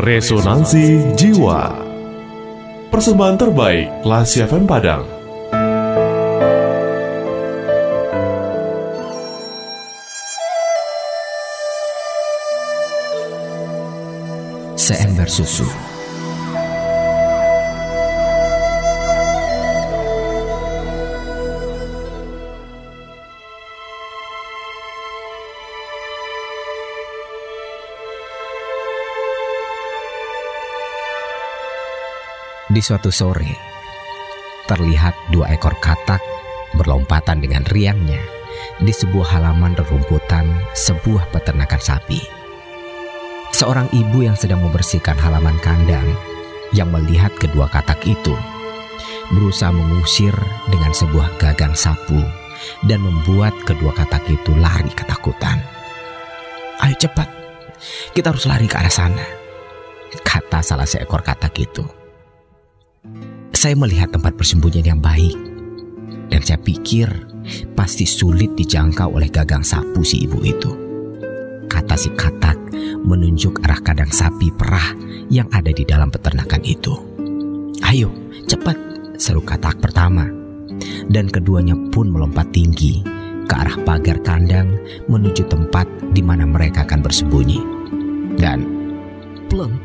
Resonansi Jiwa. Persembahan terbaik Lasi FM Padang. Seember susu Di suatu sore, terlihat dua ekor katak berlompatan dengan riangnya di sebuah halaman rerumputan sebuah peternakan sapi. Seorang ibu yang sedang membersihkan halaman kandang yang melihat kedua katak itu berusaha mengusir dengan sebuah gagang sapu dan membuat kedua katak itu lari ketakutan. Ayo cepat, kita harus lari ke arah sana, kata salah seekor katak itu. Saya melihat tempat persembunyian yang baik dan saya pikir pasti sulit dijangkau oleh gagang sapu si ibu itu. Kata si katak menunjuk arah kandang sapi perah yang ada di dalam peternakan itu. Ayo, cepat, seru katak pertama. Dan keduanya pun melompat tinggi ke arah pagar kandang menuju tempat di mana mereka akan bersembunyi. Dan pleng,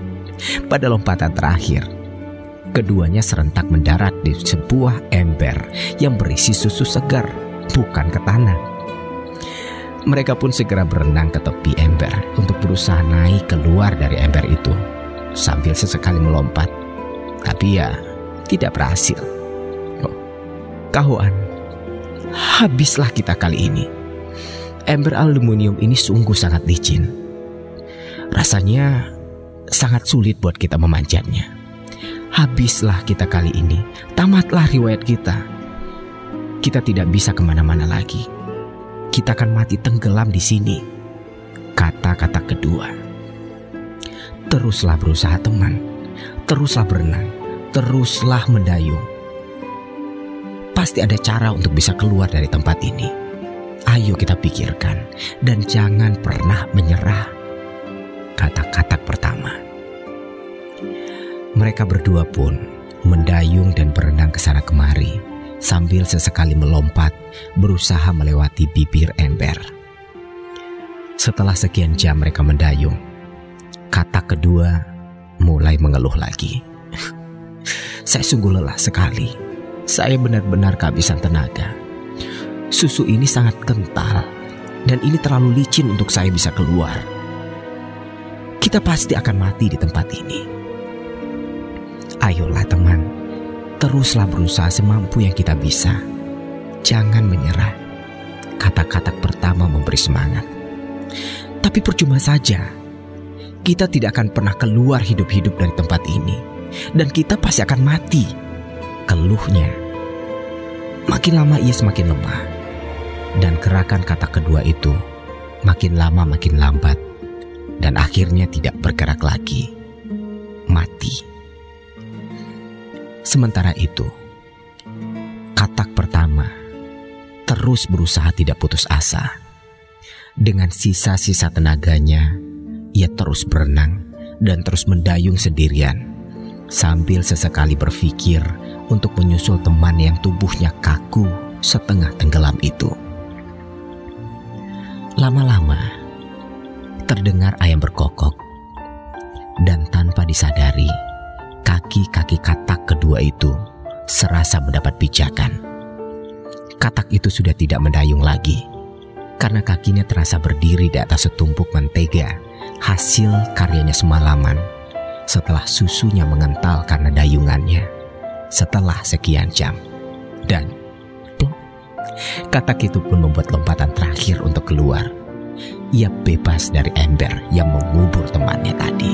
pada lompatan terakhir, Keduanya serentak mendarat di sebuah ember yang berisi susu segar, bukan ke tanah. Mereka pun segera berenang ke tepi ember untuk berusaha naik keluar dari ember itu sambil sesekali melompat. Tapi ya, tidak berhasil. Oh, kawan, habislah kita kali ini. Ember aluminium ini sungguh sangat licin. Rasanya sangat sulit buat kita memanjatnya. Habislah kita kali ini, tamatlah riwayat kita. Kita tidak bisa ke mana-mana lagi. Kita akan mati tenggelam di sini. Kata-kata kedua. Teruslah berusaha teman. Teruslah berenang. Teruslah mendayung. Pasti ada cara untuk bisa keluar dari tempat ini. Ayo kita pikirkan dan jangan pernah menyerah. Kata-kata pertama. Mereka berdua pun mendayung dan berenang ke sana kemari sambil sesekali melompat berusaha melewati bibir ember. Setelah sekian jam mereka mendayung, kata kedua mulai mengeluh lagi. Saya sungguh lelah sekali. Saya benar-benar kehabisan tenaga. Susu ini sangat kental dan ini terlalu licin untuk saya bisa keluar. Kita pasti akan mati di tempat ini. Ayolah teman, teruslah berusaha semampu yang kita bisa. Jangan menyerah. Kata-kata pertama memberi semangat. Tapi percuma saja. Kita tidak akan pernah keluar hidup-hidup dari tempat ini. Dan kita pasti akan mati. Keluhnya. Makin lama ia semakin lemah. Dan gerakan kata kedua itu makin lama makin lambat. Dan akhirnya tidak bergerak lagi. Mati. Sementara itu, katak pertama terus berusaha tidak putus asa. Dengan sisa-sisa tenaganya, ia terus berenang dan terus mendayung sendirian sambil sesekali berpikir untuk menyusul teman yang tubuhnya kaku setengah tenggelam itu. Lama-lama, terdengar ayam berkokok dan tanpa disadari, kaki-kaki katak kedua itu serasa mendapat pijakan. Katak itu sudah tidak mendayung lagi karena kakinya terasa berdiri di atas setumpuk mentega hasil karyanya semalaman setelah susunya mengental karena dayungannya setelah sekian jam. Dan plok, katak itu pun membuat lompatan terakhir untuk keluar. Ia bebas dari ember yang mengubur temannya tadi.